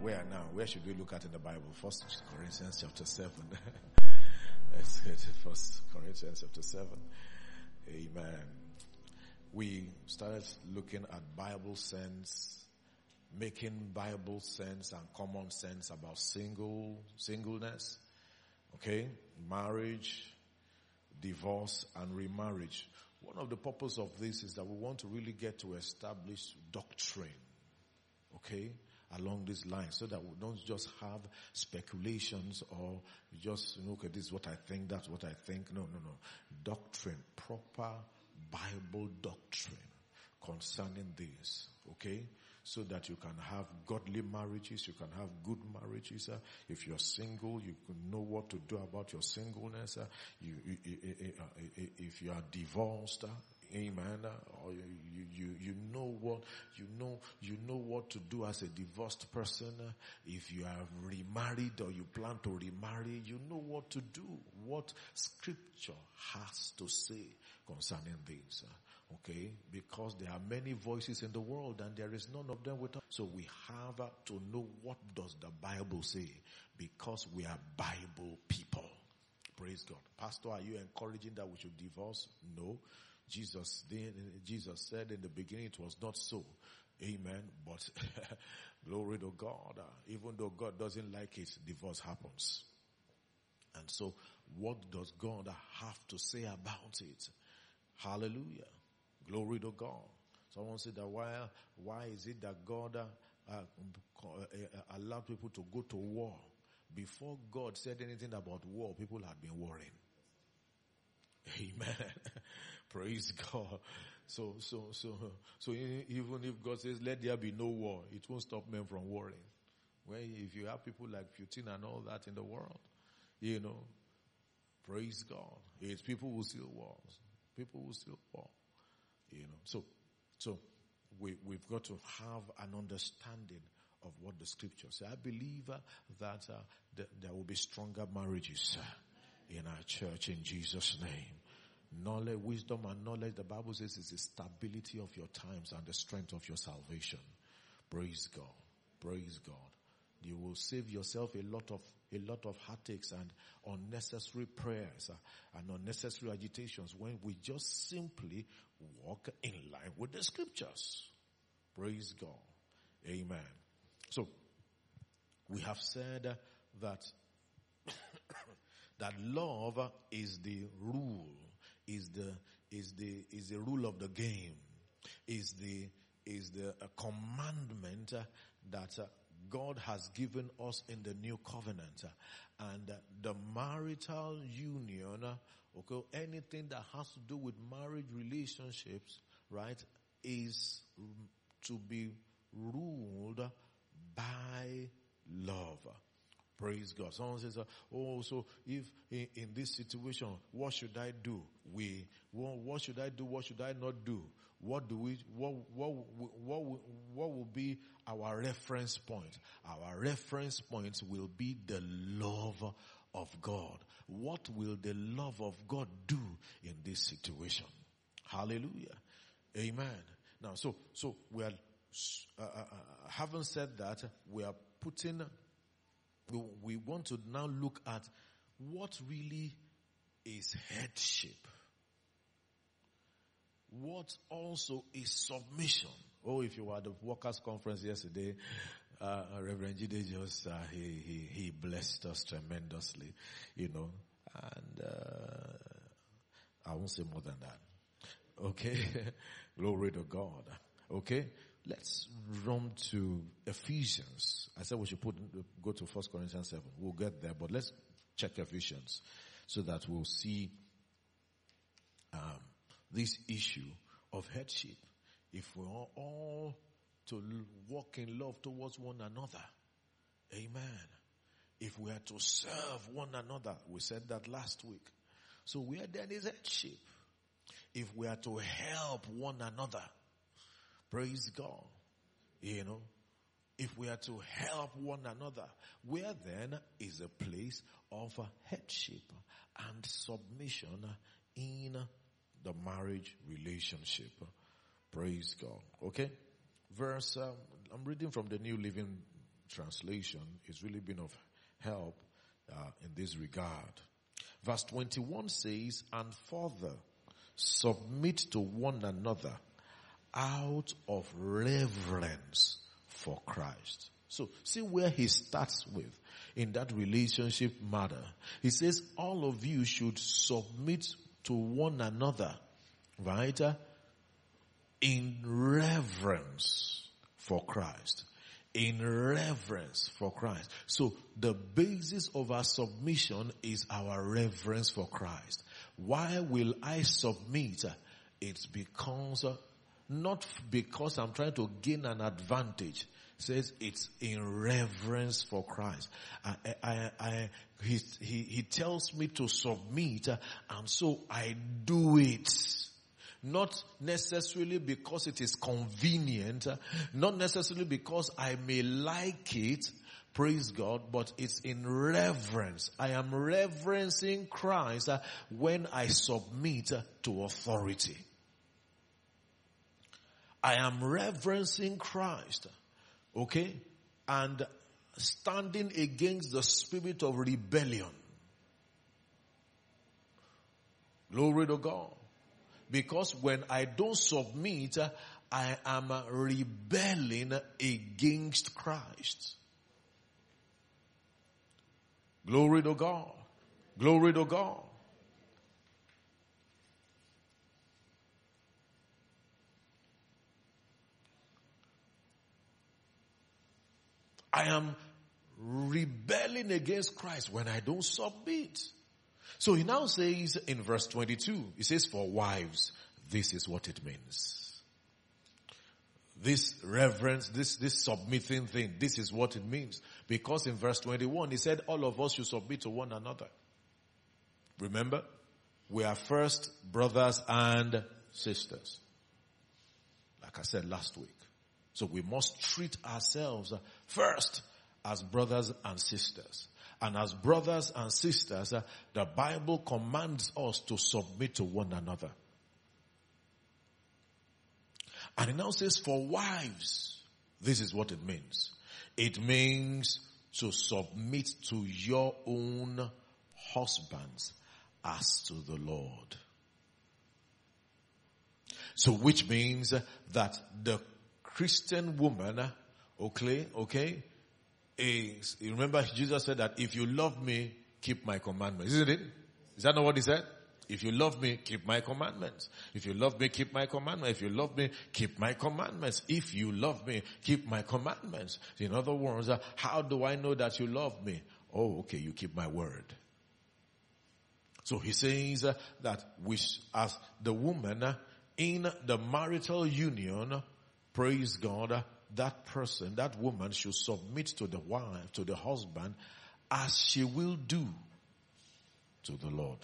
where now? Where should we look at in the Bible? First Corinthians chapter 7. Let's get First Corinthians chapter 7. Amen. We started looking at Bible sense, making Bible sense and common sense about single, singleness. Okay? Marriage, divorce and remarriage. One of the purpose of this is that we want to really get to establish doctrine. Okay? Along this line so that we don't just have speculations or just, you know, okay, this is what I think, that's what I think. No, no, no. Doctrine, proper Bible doctrine concerning this. Okay? so that you can have godly marriages, you can have good marriages. Uh, if you're single, you can know what to do about your singleness. Uh, you, you, you, if you are divorced, uh, amen, uh, or you, you, you know what, you know, you know what to do as a divorced person. Uh, if you are remarried or you plan to remarry, you know what to do, what scripture has to say concerning this. Uh, okay? Because there are many voices in the world and there is none of them with us. So we have to know what does the Bible say because we are Bible people. Praise God. Pastor, are you encouraging that we should divorce? No. Jesus, Jesus said in the beginning it was not so. Amen. But glory to God. Even though God doesn't like it, divorce happens. And so what does God have to say about it? Hallelujah. Glory to God. Someone said that why, why is it that God uh, uh, allowed people to go to war? Before God said anything about war, people had been warring. Amen. Praise God. So, so, so, so even if God says, let there be no war, it won't stop men from warring. Well, if you have people like Putin and all that in the world, you know, praise God. It's people who still wars. People who still war. You know, so, so we, we've got to have an understanding of what the scriptures say. I believe uh, that uh, th- there will be stronger marriages uh, in our church in Jesus' name. Knowledge, wisdom and knowledge, the Bible says is the stability of your times and the strength of your salvation. Praise God. Praise God. You will save yourself a lot of a lot of heartaches and unnecessary prayers and unnecessary agitations when we just simply walk in line with the scriptures. Praise God. Amen. So, we have said that, that love is the rule, is the, is the, is the rule of the game, is the, is the uh, commandment uh, that uh, God has given us in the new covenant. And the marital union, okay, anything that has to do with marriage relationships, right, is mm, to be ruled by love. Praise God. Someone says, oh, so if in, in, this situation, what should I do? We, what, what should I do? What should I not do? What do we, what, what, what, what will be our reference point? Our reference point will be the love of God. What will the love of God do in this situation? Hallelujah. Amen. Now, so, so we are, uh, uh, uh, having said that, we are putting, we, want to now look at what really is headship what also is submission. Oh, if you were at the workers conference yesterday, uh, Reverend Jide just, uh, he, he, he blessed us tremendously, you know, and, uh, I won't say more than that. Okay. Glory to God. Okay. Let's run to Ephesians. I said we should put, go to First Corinthians 7. We'll get there, but let's check Ephesians so that we'll see, um, this issue of headship. If we are all to walk in love towards one another, amen. If we are to serve one another, we said that last week. So where is headship? If we are to help one another, praise God, you know, if we are to help one another, where then is a place of headship and submission in the marriage relationship. Praise God. Okay? Verse, um, I'm reading from the New Living translation It's really been of help uh, in this regard. Verse 21 says, and further, submit to one another out of reverence for Christ. So see where he starts with in that relationship matter. He says all of you should submit to one another, right? In reverence for Christ. In reverence for Christ. So the basis of our submission is our reverence for Christ. Why will I submit? It's because, not because I'm trying to gain an advantage says it's in reverence for Christ. I, I, I, he, he, he tells me to submit and so I do it. Not necessarily because it is convenient, not necessarily because I may like it, praise God, but it's in reverence. I am reverencing Christ when I submit to authority. I am reverencing Christ Okay? And standing against the spirit of rebellion. Glory to God. Because when I don't submit, I am rebelling against Christ. Glory to God. Glory to God. I am rebelling against Christ when I don't submit. So he now says in verse 22, he says, for wives, this is what it means. This reverence, this, this submitting thing, this is what it means. Because in verse 21, he said all of us should submit to one another. Remember? We are first brothers and sisters. Like I said last week. So we must treat ourselves first as brothers and sisters. And as brothers and sisters, uh, the Bible commands us to submit to one another. And it now says for wives, this is what it means. It means to submit to your own husbands as to the Lord. So which means that the Christian woman, okay, okay, is, you remember Jesus said that if you love me, keep my commandments. Isn't it? Is that not what he said? If you love me, keep my commandments. If you love me, keep my commandments. If you love me, keep my commandments. If you love me, keep my commandments. In other words, uh, how do I know that you love me? Oh, okay, you keep my word. So he says uh, that we, as the woman in the marital union, praise God, uh, that person, that woman should submit to the wife, to the husband, as she will do to the Lord.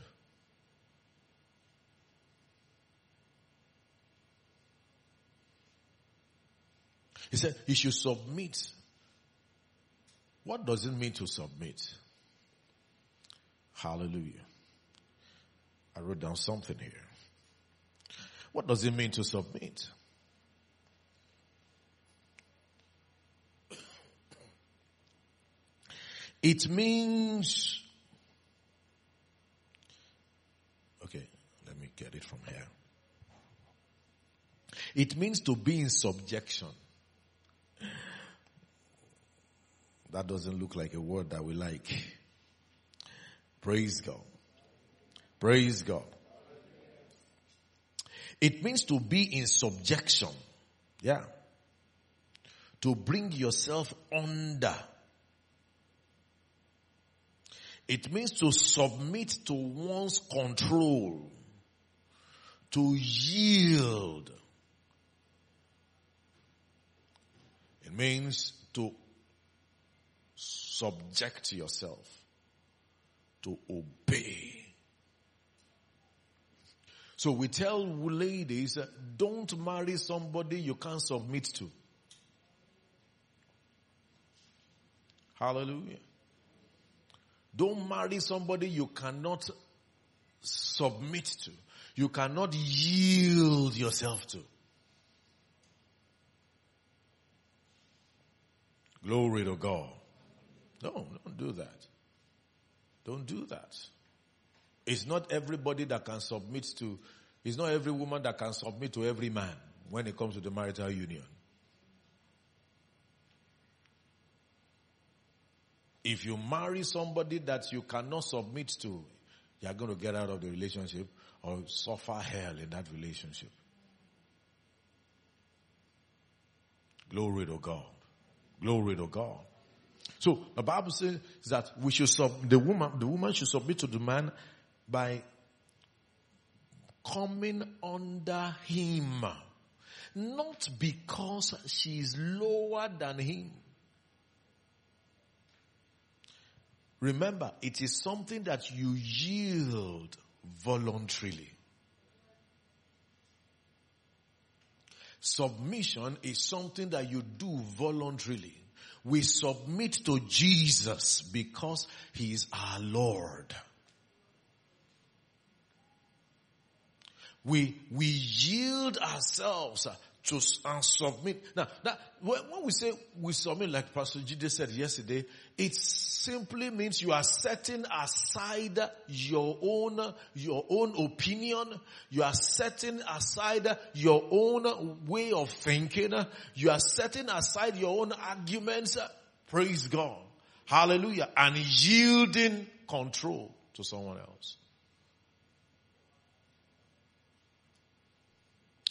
He said he should submit. What does it mean to submit? Hallelujah. I wrote down something here. What does it mean to submit? It means, okay, let me get it from here. It means to be in subjection. That doesn't look like a word that we like. Praise God. Praise God. It means to be in subjection. Yeah. To bring yourself under it means to submit to one's control, to yield. It means to subject yourself, to obey. So we tell ladies, don't marry somebody you can't submit to. Hallelujah. Don't marry somebody you cannot submit to. You cannot yield yourself to. Glory to God. No, don't do that. Don't do that. It's not everybody that can submit to, it's not every woman that can submit to every man when it comes to the marital union. If you marry somebody that you cannot submit to, you are going to get out of the relationship or suffer hell in that relationship. Glory to God. Glory to God. So the Bible says that we should sub, the woman, the woman should submit to the man by coming under him. Not because she is lower than him. Remember, it is something that you yield voluntarily. Submission is something that you do voluntarily. We submit to Jesus because He is our Lord. We, we yield ourselves to and submit. Now, that, when, we say we submit, like Pastor Jide said yesterday, it simply means you are setting aside your own, your own opinion. You are setting aside your own way of thinking. You are setting aside your own arguments. Praise God. Hallelujah. And yielding control to someone else.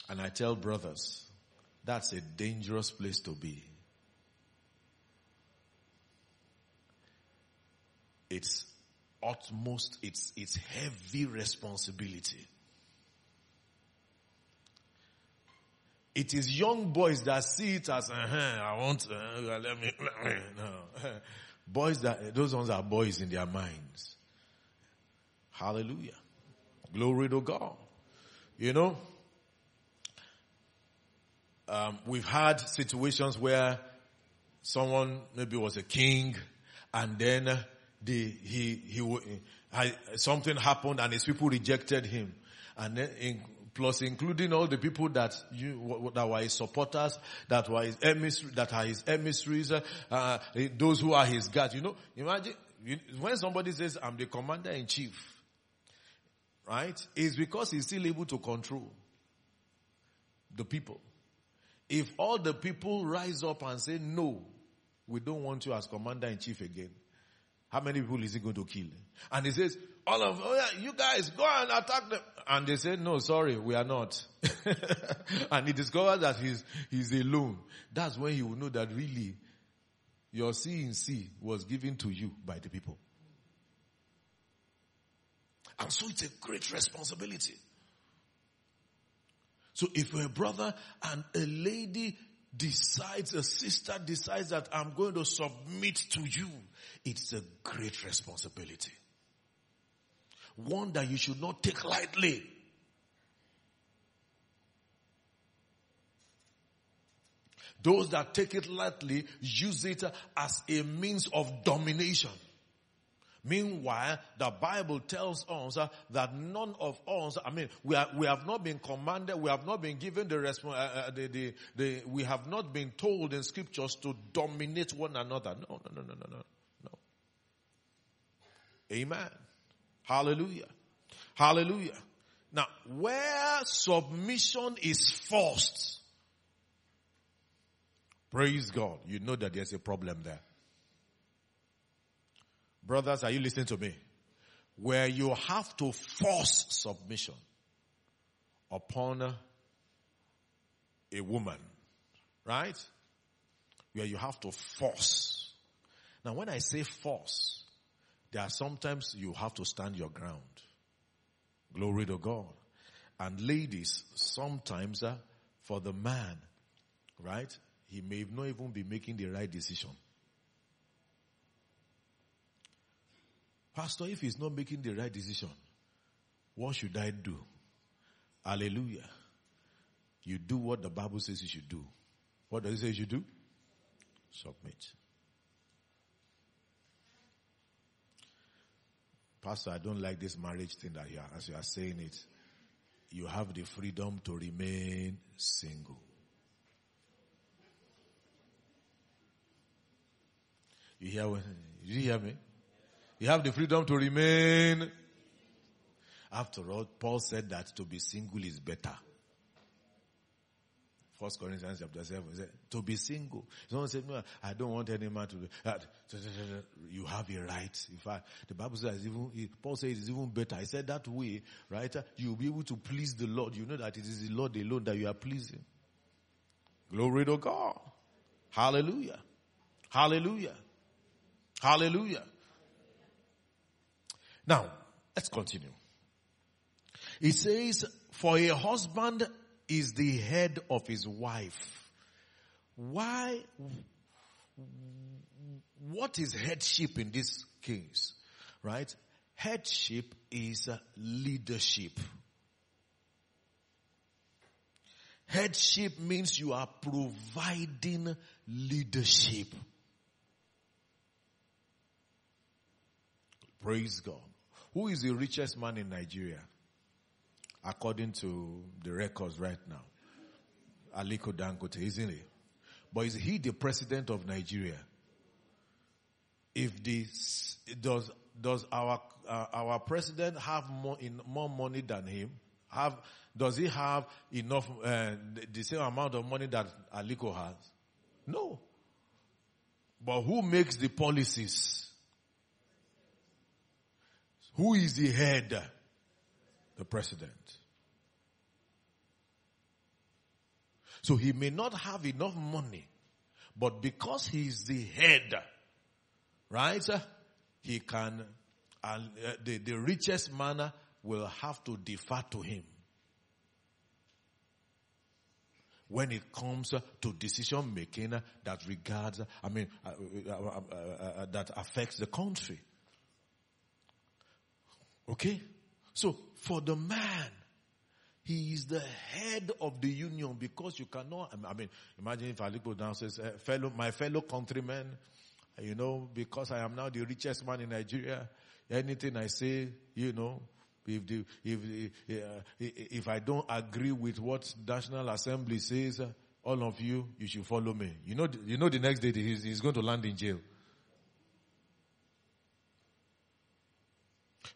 And I tell brothers, that's a dangerous place to be. It's utmost, it's, it's heavy responsibility. It is young boys that see it as, uh-huh, I want, uh, let me, let me, no. boys that, those ones are boys in their minds. Hallelujah. Glory to God. You know, um, we've had situations where someone maybe was a king and then the, he, he, something happened and his people rejected him. And then in, plus including all the people that you, that were his supporters, that were his emissaries, that are his emissaries, uh, those who are his guards. You know, imagine, when somebody says, I'm the commander in chief, right? It's because he's still able to control the people. If all the people rise up and say, no, we don't want you as commander in chief again, how many people is he going to kill? And he says, all of, oh yeah, you guys go and attack them. And they say, no, sorry, we are not. and he discovers that he's, he's alone. That's when he will know that really your C was given to you by the people. And so it's a great responsibility. So if a brother and a lady decides, a sister decides that I'm going to submit to you, it's a great responsibility. One that you should not take lightly. Those that take it lightly use it as a means of domination. Meanwhile, the Bible tells us uh, that none of us, I mean, we, are, we have not been commanded, we have not been given the, response, uh, uh, the, the, the, we have not been told in scriptures to dominate one another. No, no, no, no, no, no, no. Amen. Hallelujah. Hallelujah. Now, where submission is forced, praise God, you know that there's a problem there. Brothers, are you listening to me? Where you have to force submission upon a woman, right? Where you have to force. Now when I say force, there are sometimes you have to stand your ground. Glory to God. And ladies, sometimes uh, for the man, right? He may not even be making the right decision. Pastor, if he's not making the right decision, what should I do? Hallelujah. You do what the Bible says you should do. What does it say you should do? Submit. Pastor, I don't like this marriage thing that you are, as you are saying it. You have the freedom to remain single. You hear, you hear me? You have the freedom to remain. After all, Paul said that to be single is better. First Corinthians chapter 7 said, to be single. Someone said, no, I don't want any man to be, uh, you have a right. In fact, the Bible says even, Paul says it's even better. I said that way, right? You'll be able to please the Lord. You know that it is the Lord alone that you are pleasing. Glory to God. Hallelujah. Hallelujah. Hallelujah. Now, let's continue. He says, for a husband is the head of his wife. Why? What is headship in this case? Right? Headship is leadership. Headship means you are providing leadership. Praise God. Who is the richest man in Nigeria? according to the records right now. Aliko Dangote, isn't he? But is he the president of Nigeria? If this does does our uh, our president have more in, more money than him? Have does he have enough uh, the same amount of money that Aliko has? No. But who makes the policies? Who is the head? the president. So he may not have enough money, but because he is the head, right, he can, uh, the, the richest man will have to defer to him. when it comes to decision making that regards, I mean, uh, uh, uh, that affects the country. Okay? So for the man, he is the head of the union because you cannot, I mean, imagine if Aliko now says, uh, fellow, my fellow countrymen, you know, because I am now the richest man in Nigeria, anything I say, you know, if the, if, uh, if I don't agree with what National Assembly says, all of you, you should follow me. You know, you know the next day he's, he's going to land in jail.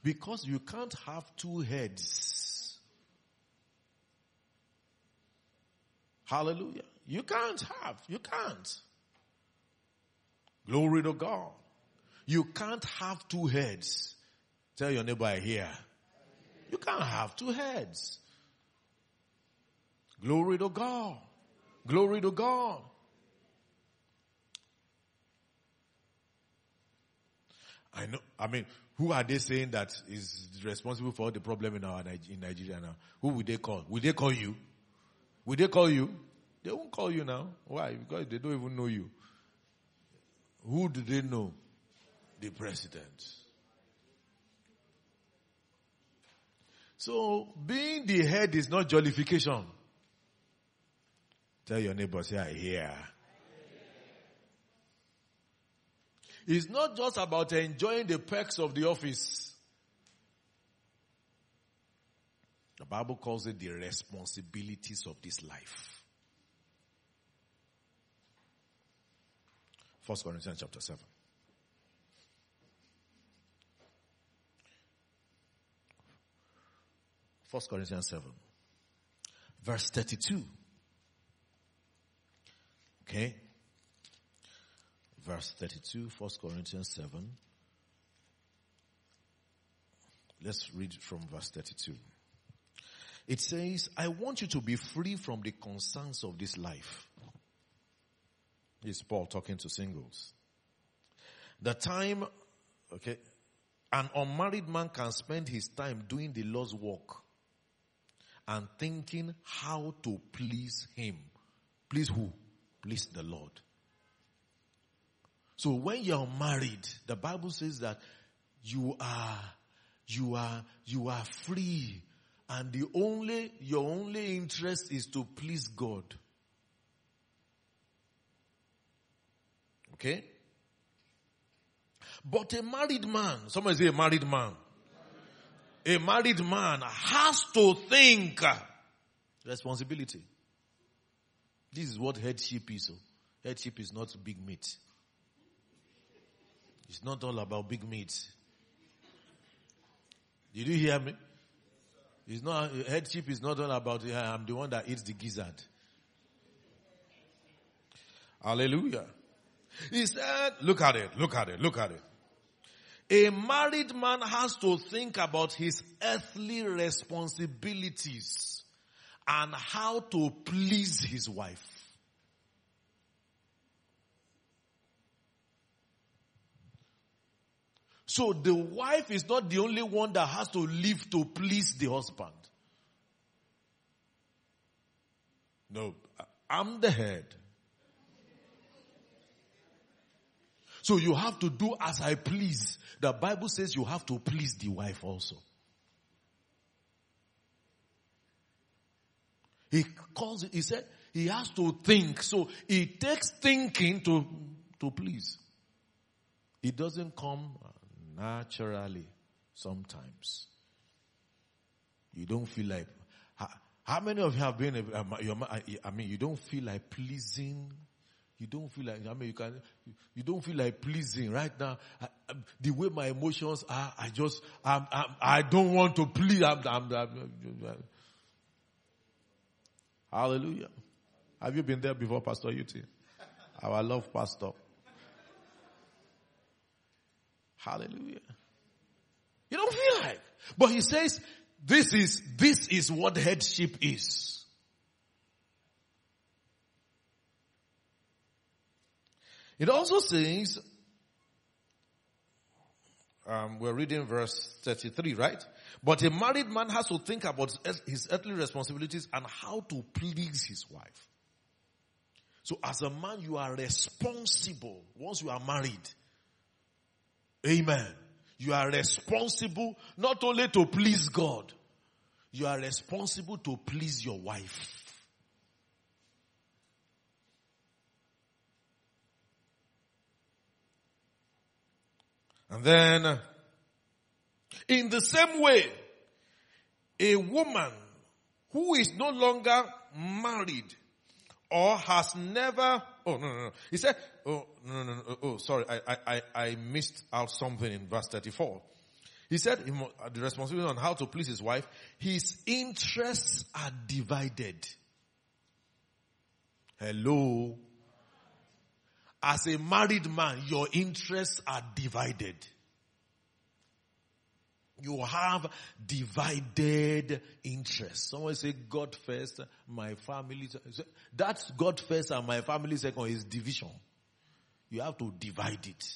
Because you can't have two heads. Hallelujah. You can't have. You can't. Glory to God. You can't have two heads. Tell your neighbor here. You can't have two heads. Glory to God. Glory to God. I know, I mean, who are they saying that is responsible for the problem in our in Nigeria now? Who would they call? Will they call you? Will they call you? They won't call you now. Why? Because they don't even know you. Who do they know? The president. So being the head is not jollification. Tell your neighbor, say I hear. It's not just about enjoying the perks of the office. The Bible calls it the responsibilities of this life. First Corinthians chapter 7. First Corinthians 7. Verse 32. Okay verse 32, 1 Corinthians 7. Let's read from verse 32. It says, I want you to be free from the concerns of this life. Is Paul talking to singles. The time, okay, an unmarried man can spend his time doing the Lord's work and thinking how to please him. Please who? Please the Lord. So when you're married, the Bible says that you are, you are, you are free. And the only, your only interest is to please God. Okay? But a married man, somebody say a married man. A married man has to think responsibility. This is what headship is. Oh. Headship is not big meat. It's not all about big meats. Did you hear me? It's not, headship is not all about, I'm the one that eats the gizzard. Hallelujah. He said, look at it, look at it, look at it. A married man has to think about his earthly responsibilities and how to please his wife. So the wife is not the only one that has to live to please the husband. No, I'm the head. So you have to do as I please. The Bible says you have to please the wife also. He calls he said, he has to think. So it takes thinking to, to please. It doesn't come naturally sometimes. You don't feel like, how many of you have been, um, I mean, you don't feel like pleasing you don't feel like, I mean, you can, you don't feel like pleasing right now. I, I, the way my emotions are, I just, I'm, I'm, I do not want to please. Hallelujah. Have you been there before, Pastor Uti? Our love pastor. Hallelujah. You don't feel like. But he says, this is, this is what headship is. It also says, um, we're reading verse 33, right? But a married man has to think about his earthly responsibilities and how to please his wife. So as a man, you are responsible once you are married. Amen. You are responsible not only to please God, you are responsible to please your wife. And then, in the same way, a woman who is no longer married or has never, oh no, no, no. He said, oh, no, no, no, oh, sorry, I, I, I missed out something in verse 34. He said the responsibility on how to please his wife, his interests are divided. Hello. As a married man, your interests are divided. You have divided interests. Someone say God first, my family. That's God first and my family second is division. You have to divide it.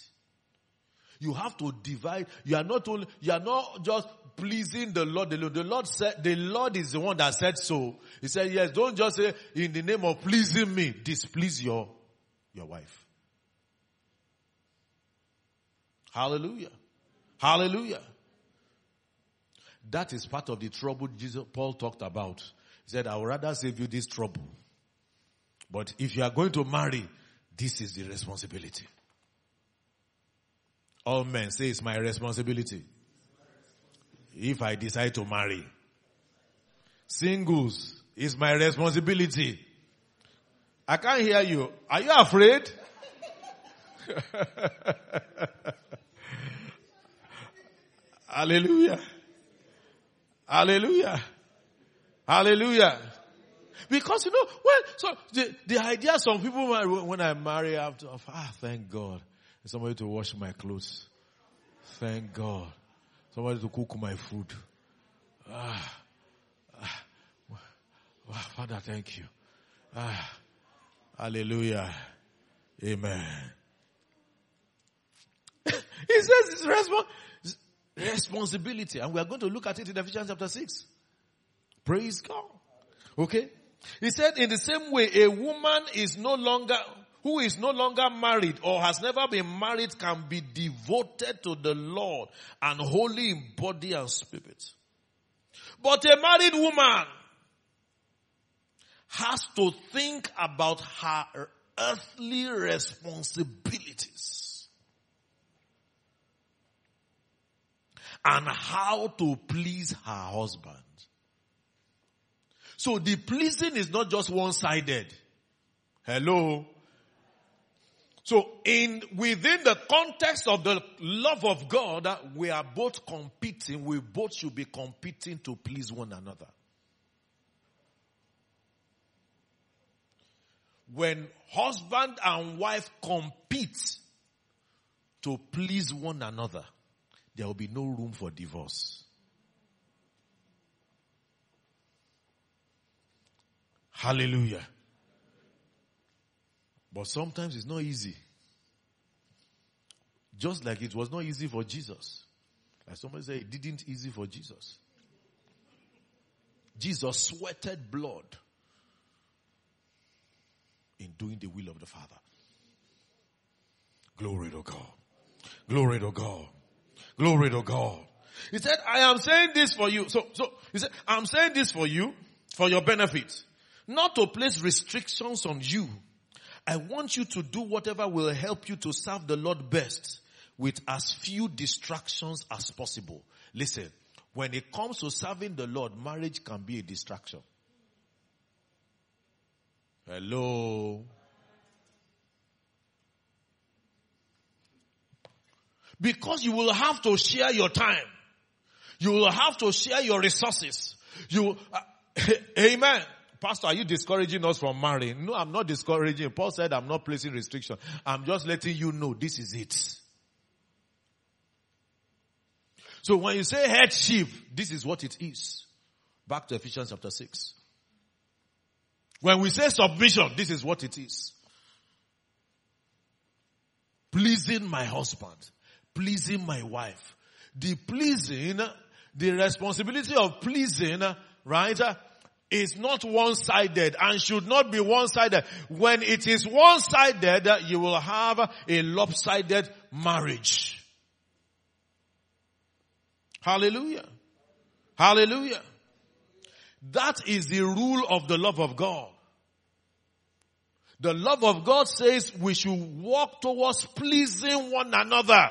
You have to divide. You are not only, you are not just pleasing the Lord. The Lord, the Lord said, the Lord is the one that said so. He said, yes, don't just say in the name of pleasing me, displease your, your wife. Hallelujah. Hallelujah. That is part of the trouble Jesus, Paul talked about. He said, I would rather save you this trouble. But if you are going to marry, this is the responsibility. All men say it's my responsibility. If I decide to marry. Singles is my responsibility. I can't hear you. Are you afraid? Hallelujah. Hallelujah. Hallelujah. Because you know, well, so the, the idea some people when I marry after, ah, thank God. Somebody to wash my clothes. Thank God. Somebody to cook my food. Ah, ah, ah Father, thank you. Ah, hallelujah. Amen. he says it's responsible. Responsibility. And we are going to look at it in Ephesians chapter 6. Praise God. Okay. He said in the same way, a woman is no longer, who is no longer married or has never been married can be devoted to the Lord and holy in body and spirit. But a married woman has to think about her earthly responsibilities. And how to please her husband. So the pleasing is not just one-sided. Hello? So in, within the context of the love of God, we are both competing, we both should be competing to please one another. When husband and wife compete to please one another, there will be no room for divorce. Hallelujah. But sometimes it's not easy. Just like it was not easy for Jesus. Like somebody said, it didn't easy for Jesus. Jesus sweated blood in doing the will of the Father. Glory to God. Glory to God. Glory to God. He said, I am saying this for you. So, so, he said, I'm saying this for you, for your benefit. Not to place restrictions on you. I want you to do whatever will help you to serve the Lord best with as few distractions as possible. Listen, when it comes to serving the Lord, marriage can be a distraction. Hello. Because you will have to share your time. You will have to share your resources. You, uh, amen. Pastor, are you discouraging us from marrying? No, I'm not discouraging. Paul said I'm not placing restriction. I'm just letting you know this is it. So when you say headship, this is what it is. Back to Ephesians chapter 6. When we say submission, this is what it is. Pleasing my husband, pleasing my wife. The pleasing, the responsibility of pleasing, right, is not one-sided and should not be one-sided. When it is one-sided, you will have a lopsided marriage. Hallelujah. Hallelujah. That is the rule of the love of God. The love of God says we should walk towards pleasing one another.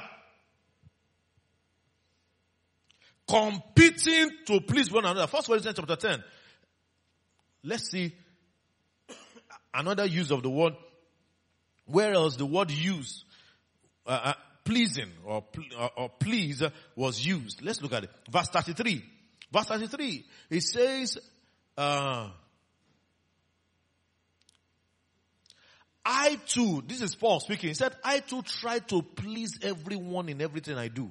Competing to please one another. First Corinthians chapter 10. Let's see another use of the word. Where else the word use, uh, uh, pleasing or, or, or please was used. Let's look at it. Verse 33. Verse 33. It says, uh, I too, this is Paul speaking, he said, I too try to please everyone in everything I do.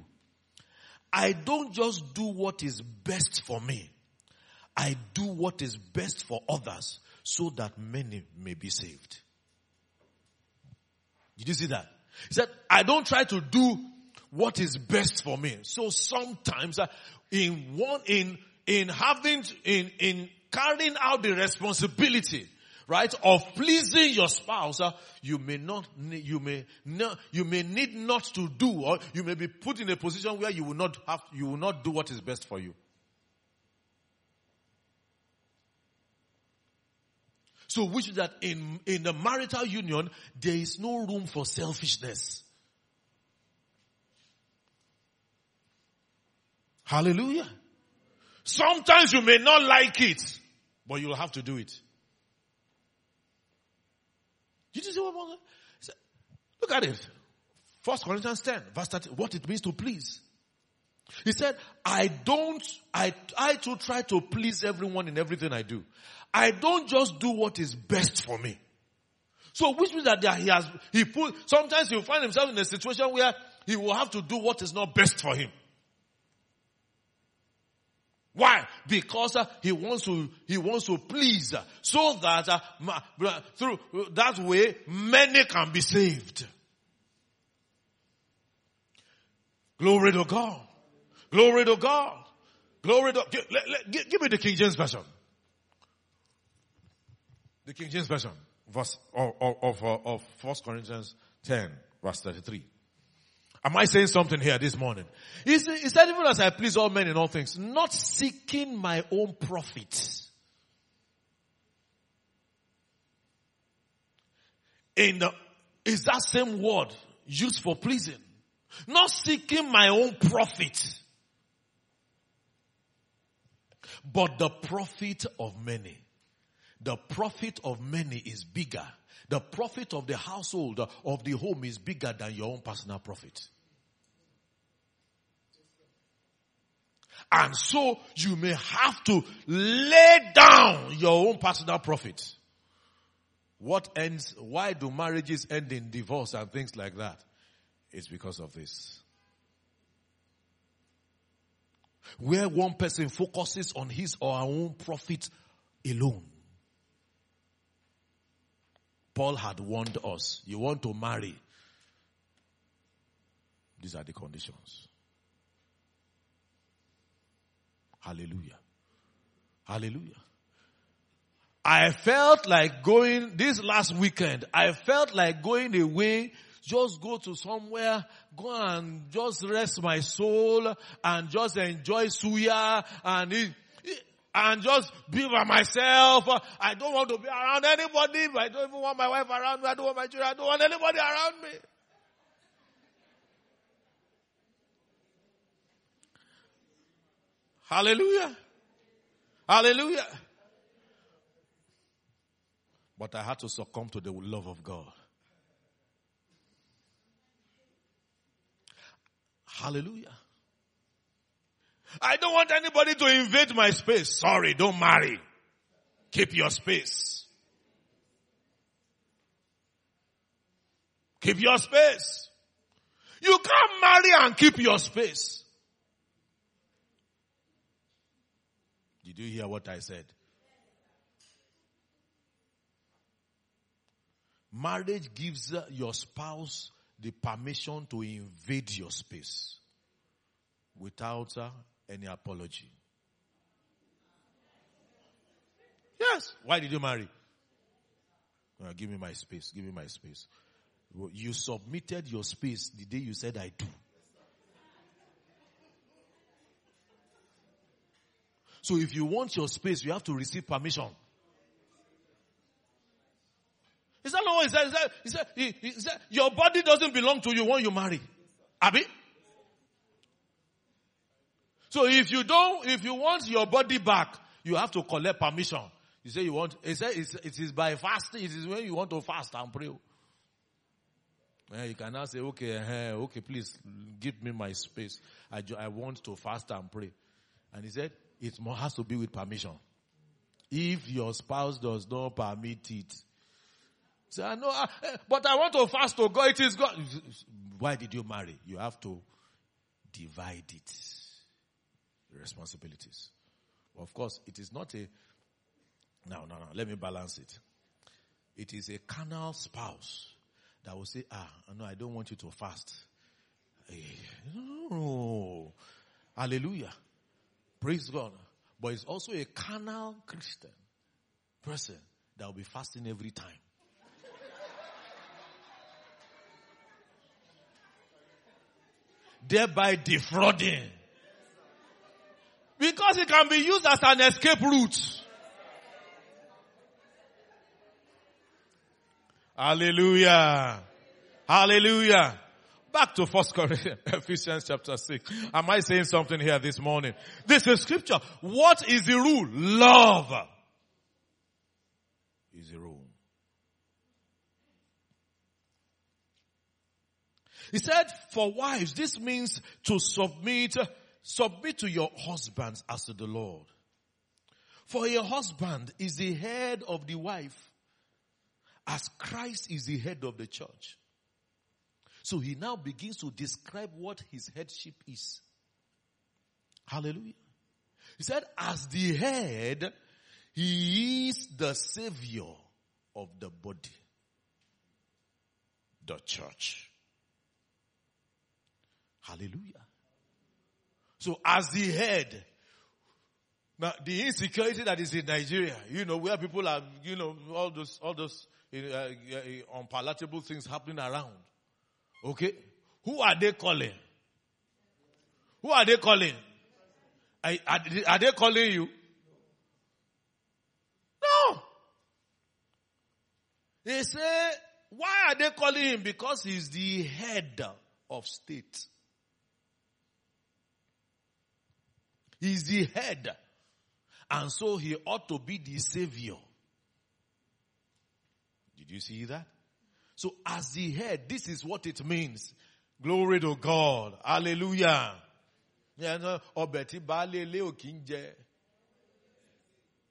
I don't just do what is best for me. I do what is best for others so that many may be saved. Did you see that? He said, I don't try to do what is best for me. So sometimes uh, in one, in, in having, in, in carrying out the responsibility, right, of pleasing your spouse, uh, you may not, you may not, you may need not to do, or you may be put in a position where you will not have, you will not do what is best for you. So which that in, in the marital union, there is no room for selfishness. Hallelujah. Sometimes you may not like it, but you'll have to do it. Did you see what I'm Look at it. First Corinthians 10, verse 30, what it means to please. He said, I don't, I, I too try to please everyone in everything I do. I don't just do what is best for me. So which means that he has, he put, sometimes he'll find himself in a situation where he will have to do what is not best for him. Why? Because uh, he wants to, he wants to please uh, so that uh, through that way many can be saved. Glory to God. Glory to God. Glory to, give, let, give, give me the King James Version. The King James Version, verse of, of, of 1 Corinthians 10, verse 33. Am I saying something here this morning? He said, even as I please all men in all things, not seeking my own profit. In the, is that same word used for pleasing? Not seeking my own profit, but the profit of many. The profit of many is bigger The profit of the household of the home is bigger than your own personal profit. And so you may have to lay down your own personal profit. What ends, why do marriages end in divorce and things like that? It's because of this. Where one person focuses on his or her own profit alone. Paul had warned us, you want to marry. These are the conditions. Hallelujah. Hallelujah. I felt like going this last weekend. I felt like going away, just go to somewhere, go and just rest my soul and just enjoy suya and and just be by myself. I don't want to be around anybody. I don't even want my wife around me. I don't want my children. I don't want anybody around me. Hallelujah. Hallelujah. But I had to succumb to the love of God. Hallelujah. I don't want anybody to invade my space. Sorry, don't marry. Keep your space. Keep your space. You can't marry and keep your space. Did you hear what I said? Marriage gives your spouse the permission to invade your space without uh, any apology. Yes. Why did you marry? Uh, give me my space. Give me my space. You submitted your space the day you said I do. So if you want your space, you have to receive permission. Is that not what he said? He said, he said, he, he said your body doesn't belong to you when you marry. Abi? So if you don't, if you want your body back, you have to collect permission. You say you want, he said it is by fasting, it is when you want to fast and pray. Yeah, you can now say, okay, uh, okay, please give me my space. I, I want to fast and pray. And he said, it has to be with permission. If your spouse does not permit it, Say, I know, uh, but I want to fast to God. It is God. Why did you marry? You have to divide it. responsibilities. Of course, it is not a, no, no, no, let me balance it. It is a carnal spouse that will say, ah, no, I don't want you to fast. No. Hallelujah. Praise God. But it's also a carnal Christian person that will be fasting every time. thereby defrauding. Because it can be used as an escape route. Hallelujah. Hallelujah. Back to First Corinthians, Ephesians chapter 6. Am I saying something here this morning? This is scripture. What is the rule? Love is the rule. He said, for wives, this means to submit, submit to your husbands as to the Lord. For your husband is the head of the wife as Christ is the head of the church. So he now begins to describe what his headship is. Hallelujah. He said, as the head, he is the savior of the body, the church. Hallelujah. So as the head, now the insecurity that is in Nigeria, you know, where people are, you know, all those, all those uh, uh, unpalatable things happening around. Okay? Who are they calling? Who are they calling? Are, are, are they calling you? No. They say, why are they calling him? Because he's the head of state. He's the head. And so he ought to be the savior. Did you see that? So as he head, this is what it means. Glory to God. Hallelujah.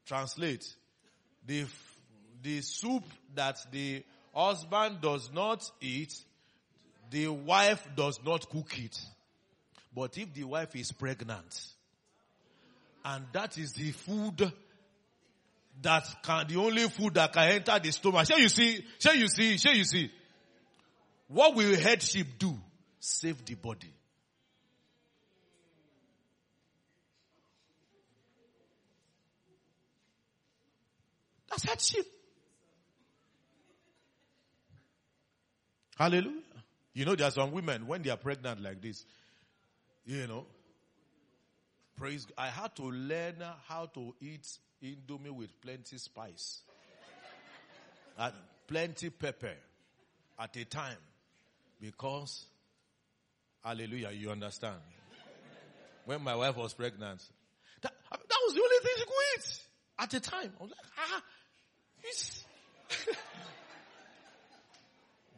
Translate. The, the soup that the husband does not eat, the wife does not cook it. But if the wife is pregnant, and that is the food that can, the only food that can enter the stomach. Shall you see? Shall you see? Shall you see? What will headship do? Save the body. That's headship. Hallelujah. You know, there are some women, when they are pregnant like this, you know, praise, I had to learn how to eat indomie with plenty spice. and plenty pepper at a time. Because, hallelujah, you understand. When my wife was pregnant, that, that was the only thing she could eat at a time. I was like, ah,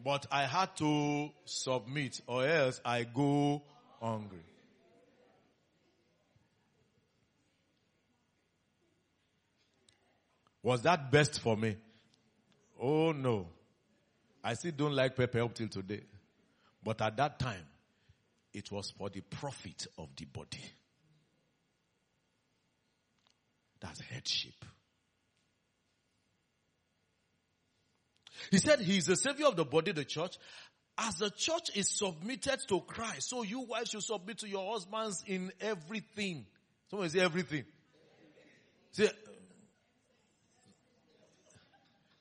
but I had to submit or else I go hungry. Was that best for me? Oh no. I still don't like pepper up till today. But at that time, it was for the profit of the body. That's headship. He said he is the savior of the body, the church. As the church is submitted to Christ, so you wives should submit to your husbands in everything. Someone say everything. See,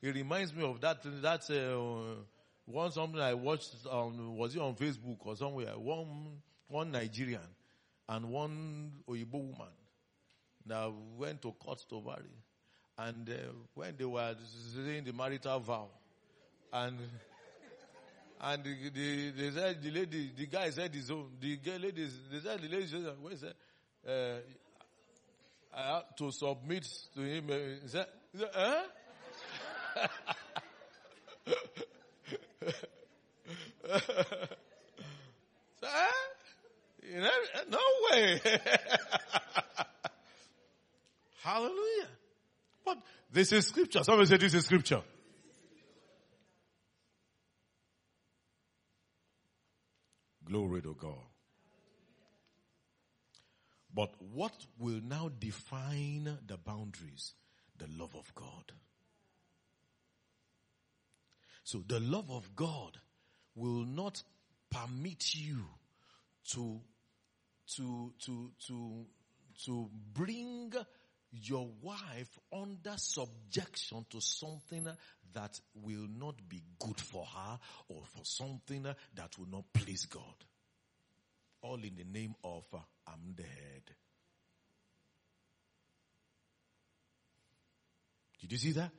it reminds me of that, that, uh, one something I watched on, was it on Facebook or somewhere? One, one Nigerian and one Oyibo woman that went to court to marry. And uh, when they were saying the marital vow, and and the, the, they said the lady, the guy said his own. The lady, they said the lady said, what is that? Uh, I have to submit to him. Said, he huh? no way. Hallelujah. But this is scripture. Somebody say this is scripture. Glory to God. But what will now define the boundaries? The love of God. So the love of God will not permit you to, to, to, to, to bring your wife under subjection to something that will not be good for her or for something that will not please God. All in the name of uh, I'm the head. Did you see that?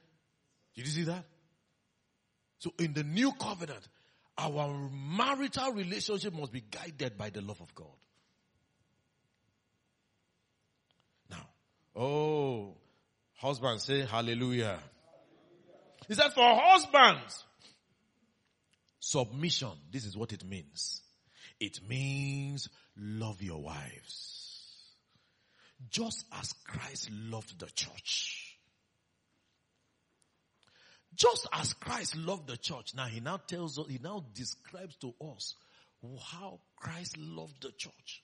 Did you see that? So in the new covenant, our marital relationship must be guided by the love of God. Now, oh, husband say hallelujah. He said for husbands, submission, this is what it means. It means love your wives. Just as Christ loved the church. Just as Christ loved the church. Now he now tells us, he now describes to us how Christ loved the church.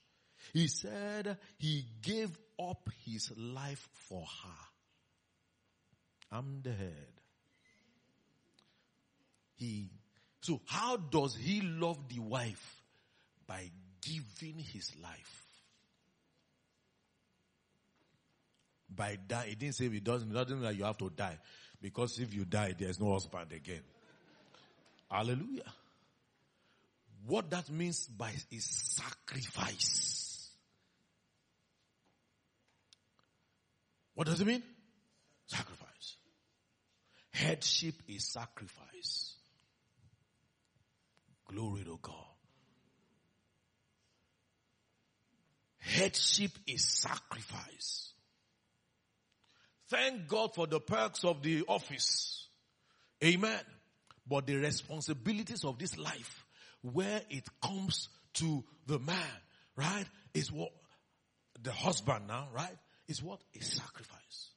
He said he gave up his life for her. I'm the head. He, so how does he love the wife? By giving his life. By die, he didn't say he doesn't, doesn't that you have to die. Because if you die, there's no husband again. Hallelujah. What that means by is sacrifice. What does it mean? Sacrifice. Headship is sacrifice. Glory to God. Headship is sacrifice. Thank God for the perks of the office. Amen. But the responsibilities of this life, where it comes to the man, right, is what the husband now, right, is what is sacrifice.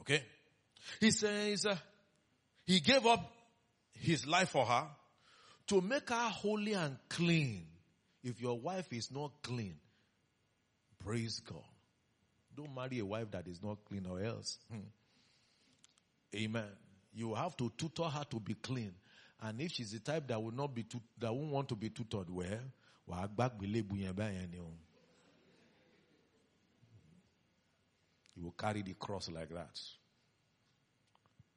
Okay? He says, uh, he gave up his life for her to make her holy and clean. If your wife is not clean, praise God. Don't marry a wife that is not clean or else. Hmm. Amen. You have to tutor her to be clean. And if she's the type that will not be, tut- that won't want to be tutored well, wàá gbàgbé yẹn báyẹn ni o. You will carry the cross like that.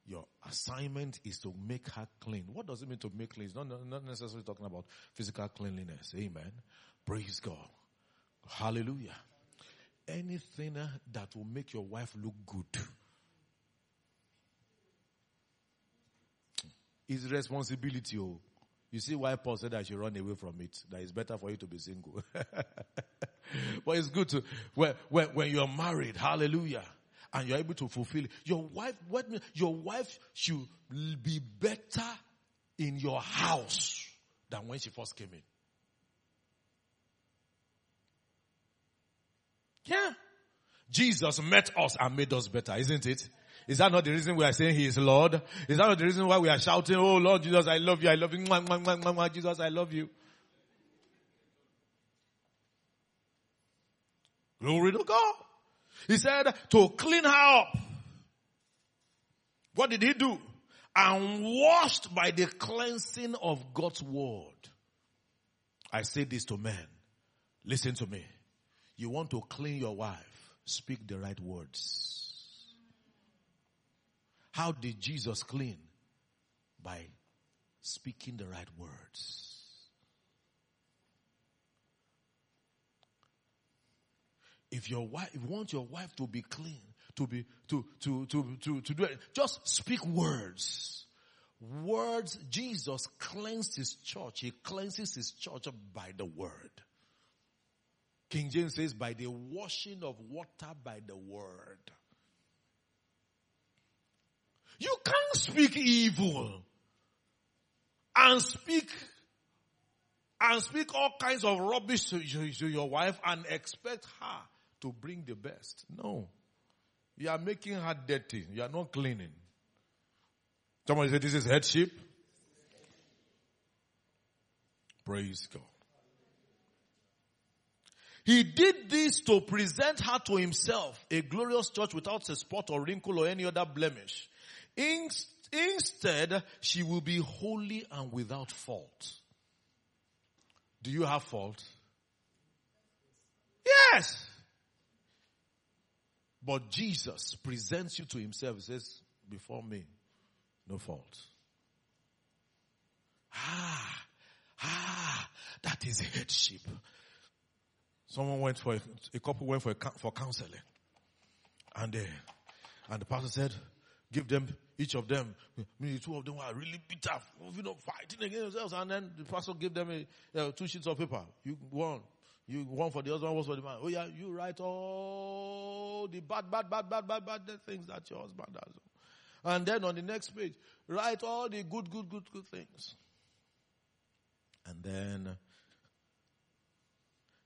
Your assignment is to make her clean. What does it mean to make clean? It's not, not necessarily talking about physical cleanliness. Amen. Praise God. Hallelujah. Anything uh, that will make your wife look good. Is responsibility. Oh. You see why Paul said I should run away from it. That it's better for you to be single. but it's good to, when, when, when you're married, hallelujah, and you're able to fulfill. Your wife, what, your wife should be better in your house than when she first came in. Yeah. Jesus met us and made us better, isn't it? Is that not the reason we are saying He is Lord? Is that not the reason why we are shouting, Oh Lord Jesus, I love you, I love you, mwah, mwah, mwah, mwah, Jesus, I love you? Glory to God. He said to clean her up. What did he do? And washed by the cleansing of God's word. I say this to men. Listen to me. You want to clean your wife, speak the right words. How did Jesus clean? By speaking the right words. If your wife, if you want your wife to be clean, to be, to, to, to, to, to do it, just speak words. Words, Jesus cleansed his church. He cleanses his church by the word. King James says by the washing of water by the word. You can't speak evil and speak and speak all kinds of rubbish to, to your wife and expect her to bring the best. No. You are making her dirty. You are not cleaning. Somebody said this is headship. Praise God. He did this to present her to himself, a glorious church without a spot or wrinkle or any other blemish. Instead, she will be holy and without fault. Do you have fault? Yes. But Jesus presents you to himself. He says, before me, no fault. Ah, ah, that is headship. Someone went for a, a couple went for a, for counseling, and uh, and the pastor said, give them each of them. Maybe two of them were really bitter, you know, fighting against themselves, and then the pastor gave them a, uh, two sheets of paper. You one, you one for the husband, one was for the man. Oh yeah, you write all the bad, bad, bad, bad, bad, bad things that your husband does. And then on the next page, write all the good, good, good, good things. And then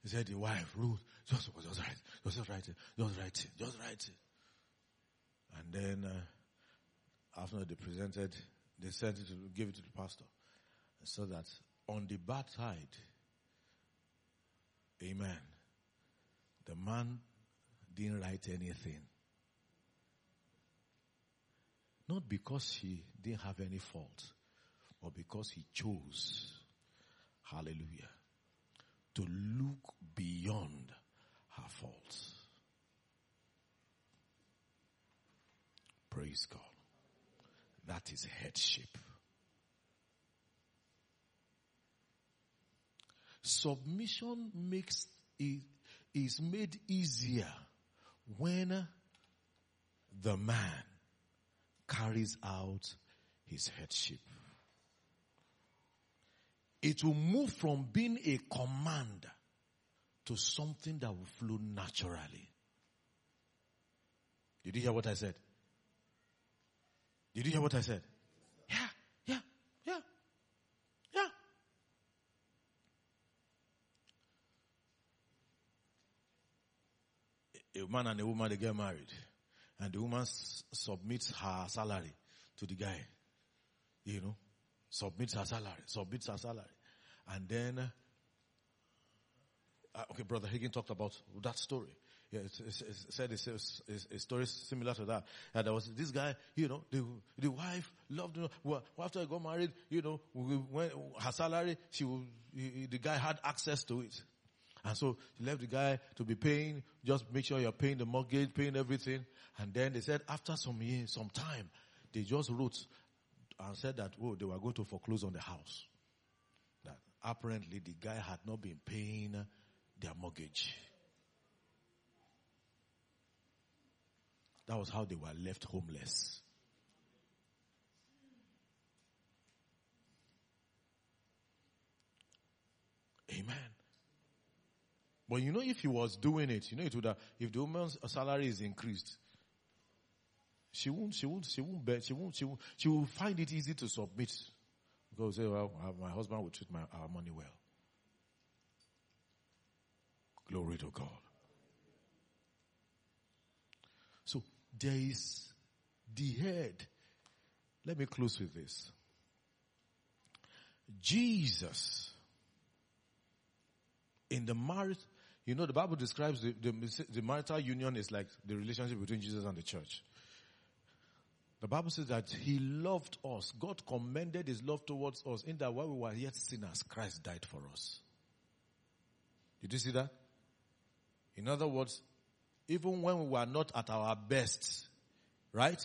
he said, the wife, Ruth, just, just write, just write it, just write it, just write it. And then, uh, after they presented, they sent it to give it to the pastor. So that on the bad side, amen, the man didn't write anything. Not because he didn't have any fault, but because he chose, hallelujah, to look beyond her faults. Praise God. That is headship. Submission makes it is made easier when the man carries out his headship. It will move from being a command to something that will flow naturally. Did you hear what I said? Did you hear what I said? Yeah, yeah, yeah, yeah. A man and a woman, they get married. And the woman s- submits her salary to the guy. You know, submits her salary, submits her salary. And then, uh, okay, Brother Higgin talked about that story. Yeah, it's, it's, it's said a story similar to that. And there was this guy, you know, the, the wife loved. Well, after I got married, you know, when her salary, she, would- he- the guy had access to it. And so she left the guy to be paying, just make sure you're paying the mortgage, paying everything. And then they said after some years, some time, they just wrote and said that, oh, they were going to foreclose on the house. That apparently the guy had not been paying their mortgage. That was how they were left homeless. Amen. But you know, if he was doing it, you know, it would have, if the woman's salary is increased, she won't, she won't, she won't bet, she won't, she won't, she will find it easy to submit. Because well, my husband will treat my, our money well. Glory to God. So there is the head. Let me close with this. Jesus in the marriage, you know, the Bible describes the, the, the marital union is like the relationship between Jesus and the church. The Bible says that He loved us. God commended His love towards us in that while we were yet sinners, Christ died for us. Did you see that? In other words, even when we were not at our best, right?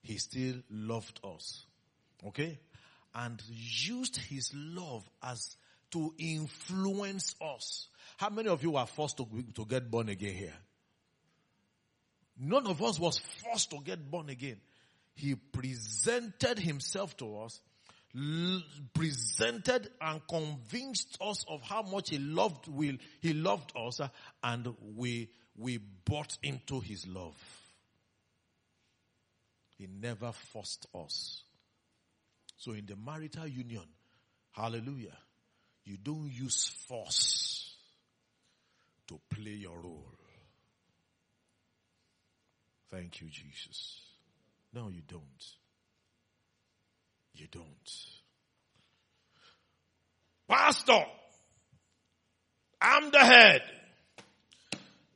He still loved us. Okay? And used His love as to influence us. How many of you were forced to, to get born again here? None of us was forced to get born again. He presented himself to us, presented and convinced us of how much he loved, will, he loved us, and we, we bought into his love. He never forced us. So in the marital union, hallelujah, you don't use force to play your role. Thank you, Jesus. No, you don't. You don't. Pastor, I'm the head.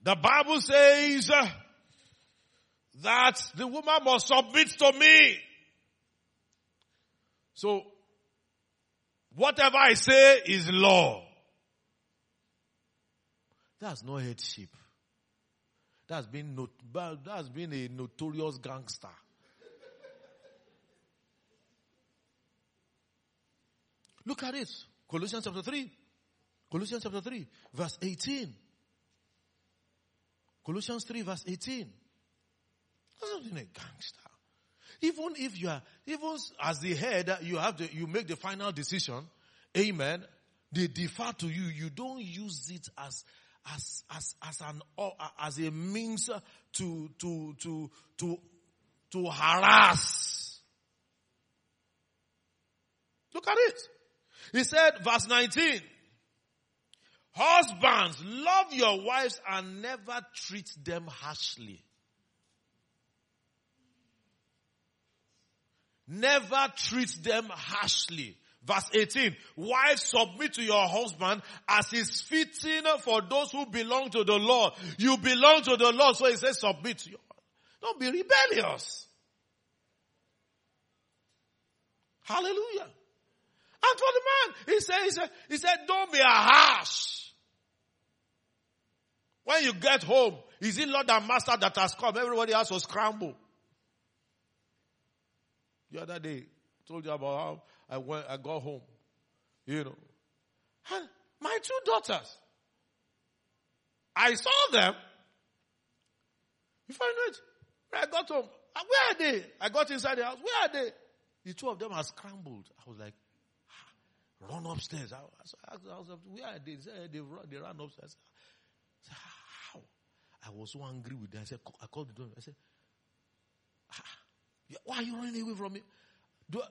The Bible says that the woman must submit to me. So, whatever I say is law. That's no headship. That's been not, that's been a notorious gangster. Look at it. Colossians chapter 3. Colossians chapter 3, verse 18. Colossians 3, verse 18. That's not a gangster. Even if you are, even as the head, you have you make the final decision. Amen. They defer to you. You don't use it as, as, as, as an, as a means to, to, to, to, to harass. Look at it. He said, verse 19, husbands, love your wives and never treat them harshly. Never treat them harshly. Verse 18, wives submit to your husband as is fitting for those who belong to the Lord. You belong to the Lord, so he says submit to your Don't be rebellious. Hallelujah. He said, he said, he said, don't be a harsh. When you get home, is it Lord and Master that has come? Everybody has to scramble. The other day, I told you about how I went, I got home. You know. And my two daughters, I saw them. If I know it, when I got home, where are they? I got inside the house. Where are they? The two of them are scrambled. I was like, run upstairs. I, I, I was, where are they? They, they, run, they ran upstairs. I said, how? I was so angry with them. I said, I called the door. I said, ah, why are you running away from me? Do I,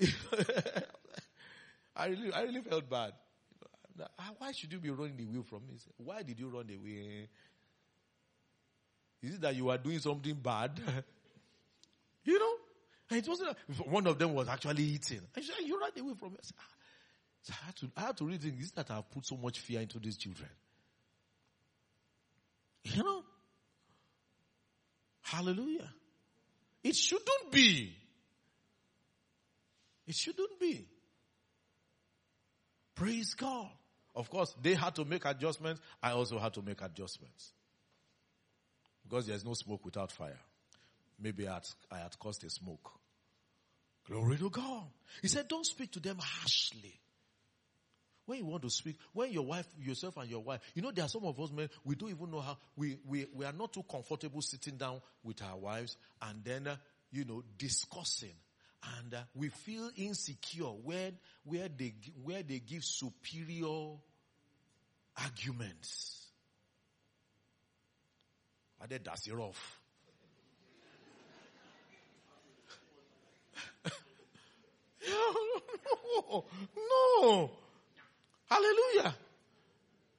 I really, I really felt bad. Why should you be running away from me? Why did you run away? Is it that you are doing something bad? you know? And it wasn't, one of them was actually eating. I said, you ran away from me. I, said, ah. so I had to, I had to read. Is that I've put so much fear into these children? You know? Hallelujah. It shouldn't be. It shouldn't be. Praise God. Of course, they had to make adjustments. I also had to make adjustments. Because there's no smoke without fire. Maybe I had, I had caused a smoke. Glory to God. He said, don't speak to them harshly. When you want to speak, when your wife, yourself and your wife, you know, there are some of us men, we don't even know how, we, we, we are not too comfortable sitting down with our wives and then, uh, you know, discussing. And uh, we feel insecure where, where they, where they give superior arguments. Are they dusty rough? no, no. Hallelujah.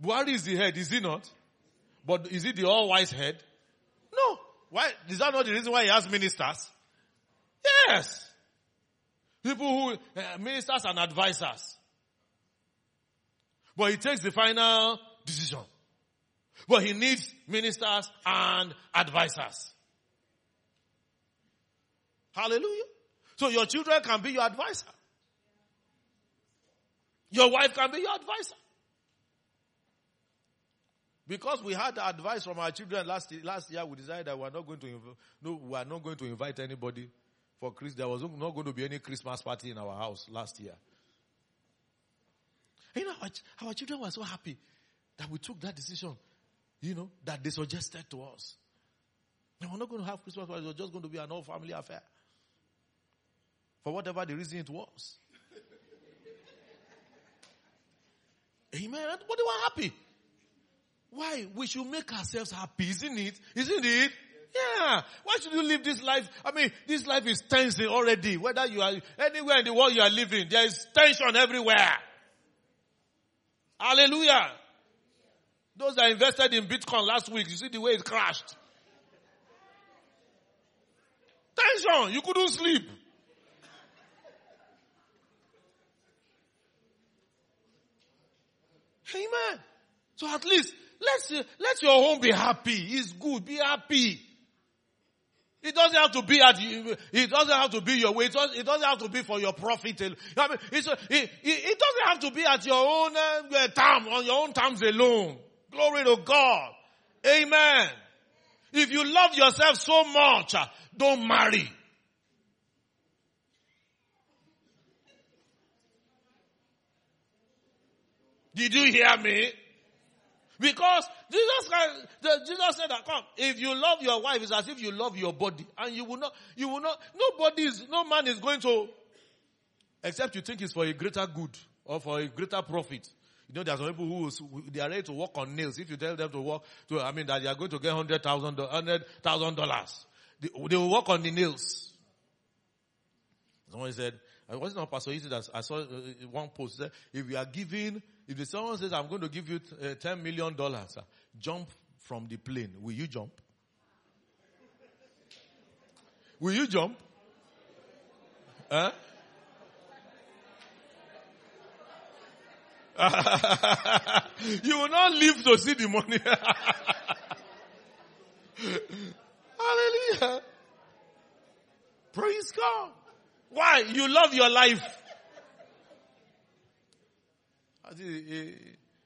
Buhari is the head, is he not? But is he the all-wise head? No. Why? Is that not the reason why he has ministers? Yes. People who, uh, ministers and advisors. But he takes the final decision. But he needs ministers and advisors. Hallelujah. So your children can be your advisor. Your wife can be your advisor. Because we had advice from our children last last year, we decided that we are not going to inv- no, we are not going to invite anybody for Christmas. There was not going to be any Christmas party in our house last year. You know, our, our children were so happy that we took that decision. You know, that they suggested to us. We're not going to have Christmas party. It was just going to be an all family affair. For whatever the reason it was. Amen. But they were happy. Why? We should make ourselves happy, isn't it? Isn't it? Yeah. Why should you live this life? I mean, this life is tensing already. Whether you are anywhere in the world you are living, there is tension everywhere. Hallelujah. Those that invested in Bitcoin last week, you see the way it crashed. Tension. You couldn't sleep. Amen. So at least let let your home be happy. It's good. Be happy. It doesn't have to be at it doesn't have to be your way. It doesn't, it doesn't have to be for your profit. I mean, it, it, it doesn't have to be at your own uh, term, on your own terms alone. Glory to God. Amen. If you love yourself so much, uh, don't marry. Did you hear me? Because Jesus, Jesus said that, come, if you love your wife, it's as if you love your body. And you will not, you will not, nobody is, no man is going to, except you think it's for a greater good or for a greater profit. You know, there are some people who, they are ready to work on nails. If you tell them to work, to, I mean, that they are going to get hundred thousand, hundred thousand dollars, they, they will work on the nails. Someone said, I wasn't on Pastor Easy that I saw uh, one post. If you are giving if someone says, I'm going to give you uh, $10 million, jump from the plane, will you jump? Will you jump? Huh? you will not live to see the money. Hallelujah. Praise God. Why? You love your life. A,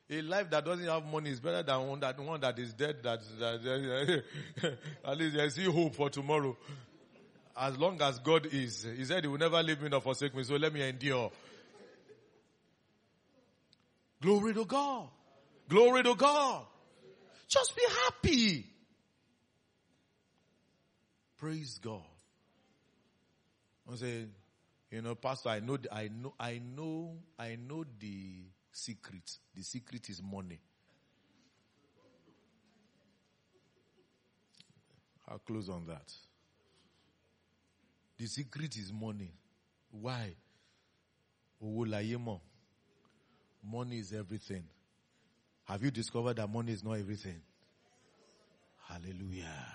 a, life that doesn't have money is better than one that, one that is dead. That, that at least I see hope for tomorrow. As long as God is, He said He will never leave me nor forsake me. So let me endure. Glory to God. Glory to God. Just be happy. Praise God. I say, you know, Pastor, I know, I know, I know, I know the secret. The secret is money. I'll close on that. The secret is money. Why? Money is everything. Have you discovered that money is not everything? Hallelujah.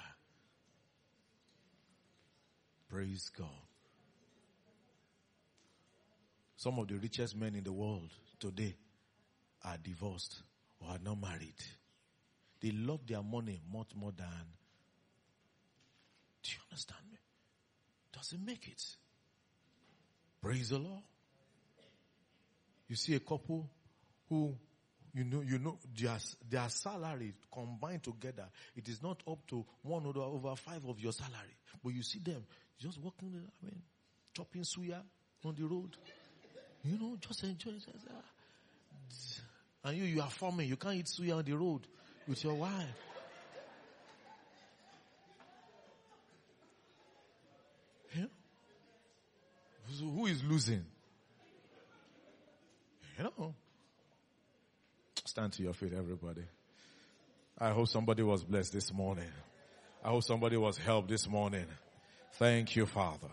Praise God. Some of the richest men in the world today are divorced or are not married. They love their money much more than. Do you understand me? Doesn't make it. Praise the Lord. You see a couple who you know, you know, their, their salary combined together, it is not up to one or over five of your salary. But you see them just walking, I mean, chopping suya on the road. You know, just enjoy it. And you, you are farming. you can't eat suya on the road with your wife. Yeah? So who is losing? You know. Stand to your feet, everybody. I hope somebody was blessed this morning. I hope somebody was helped this morning. Thank you, Father.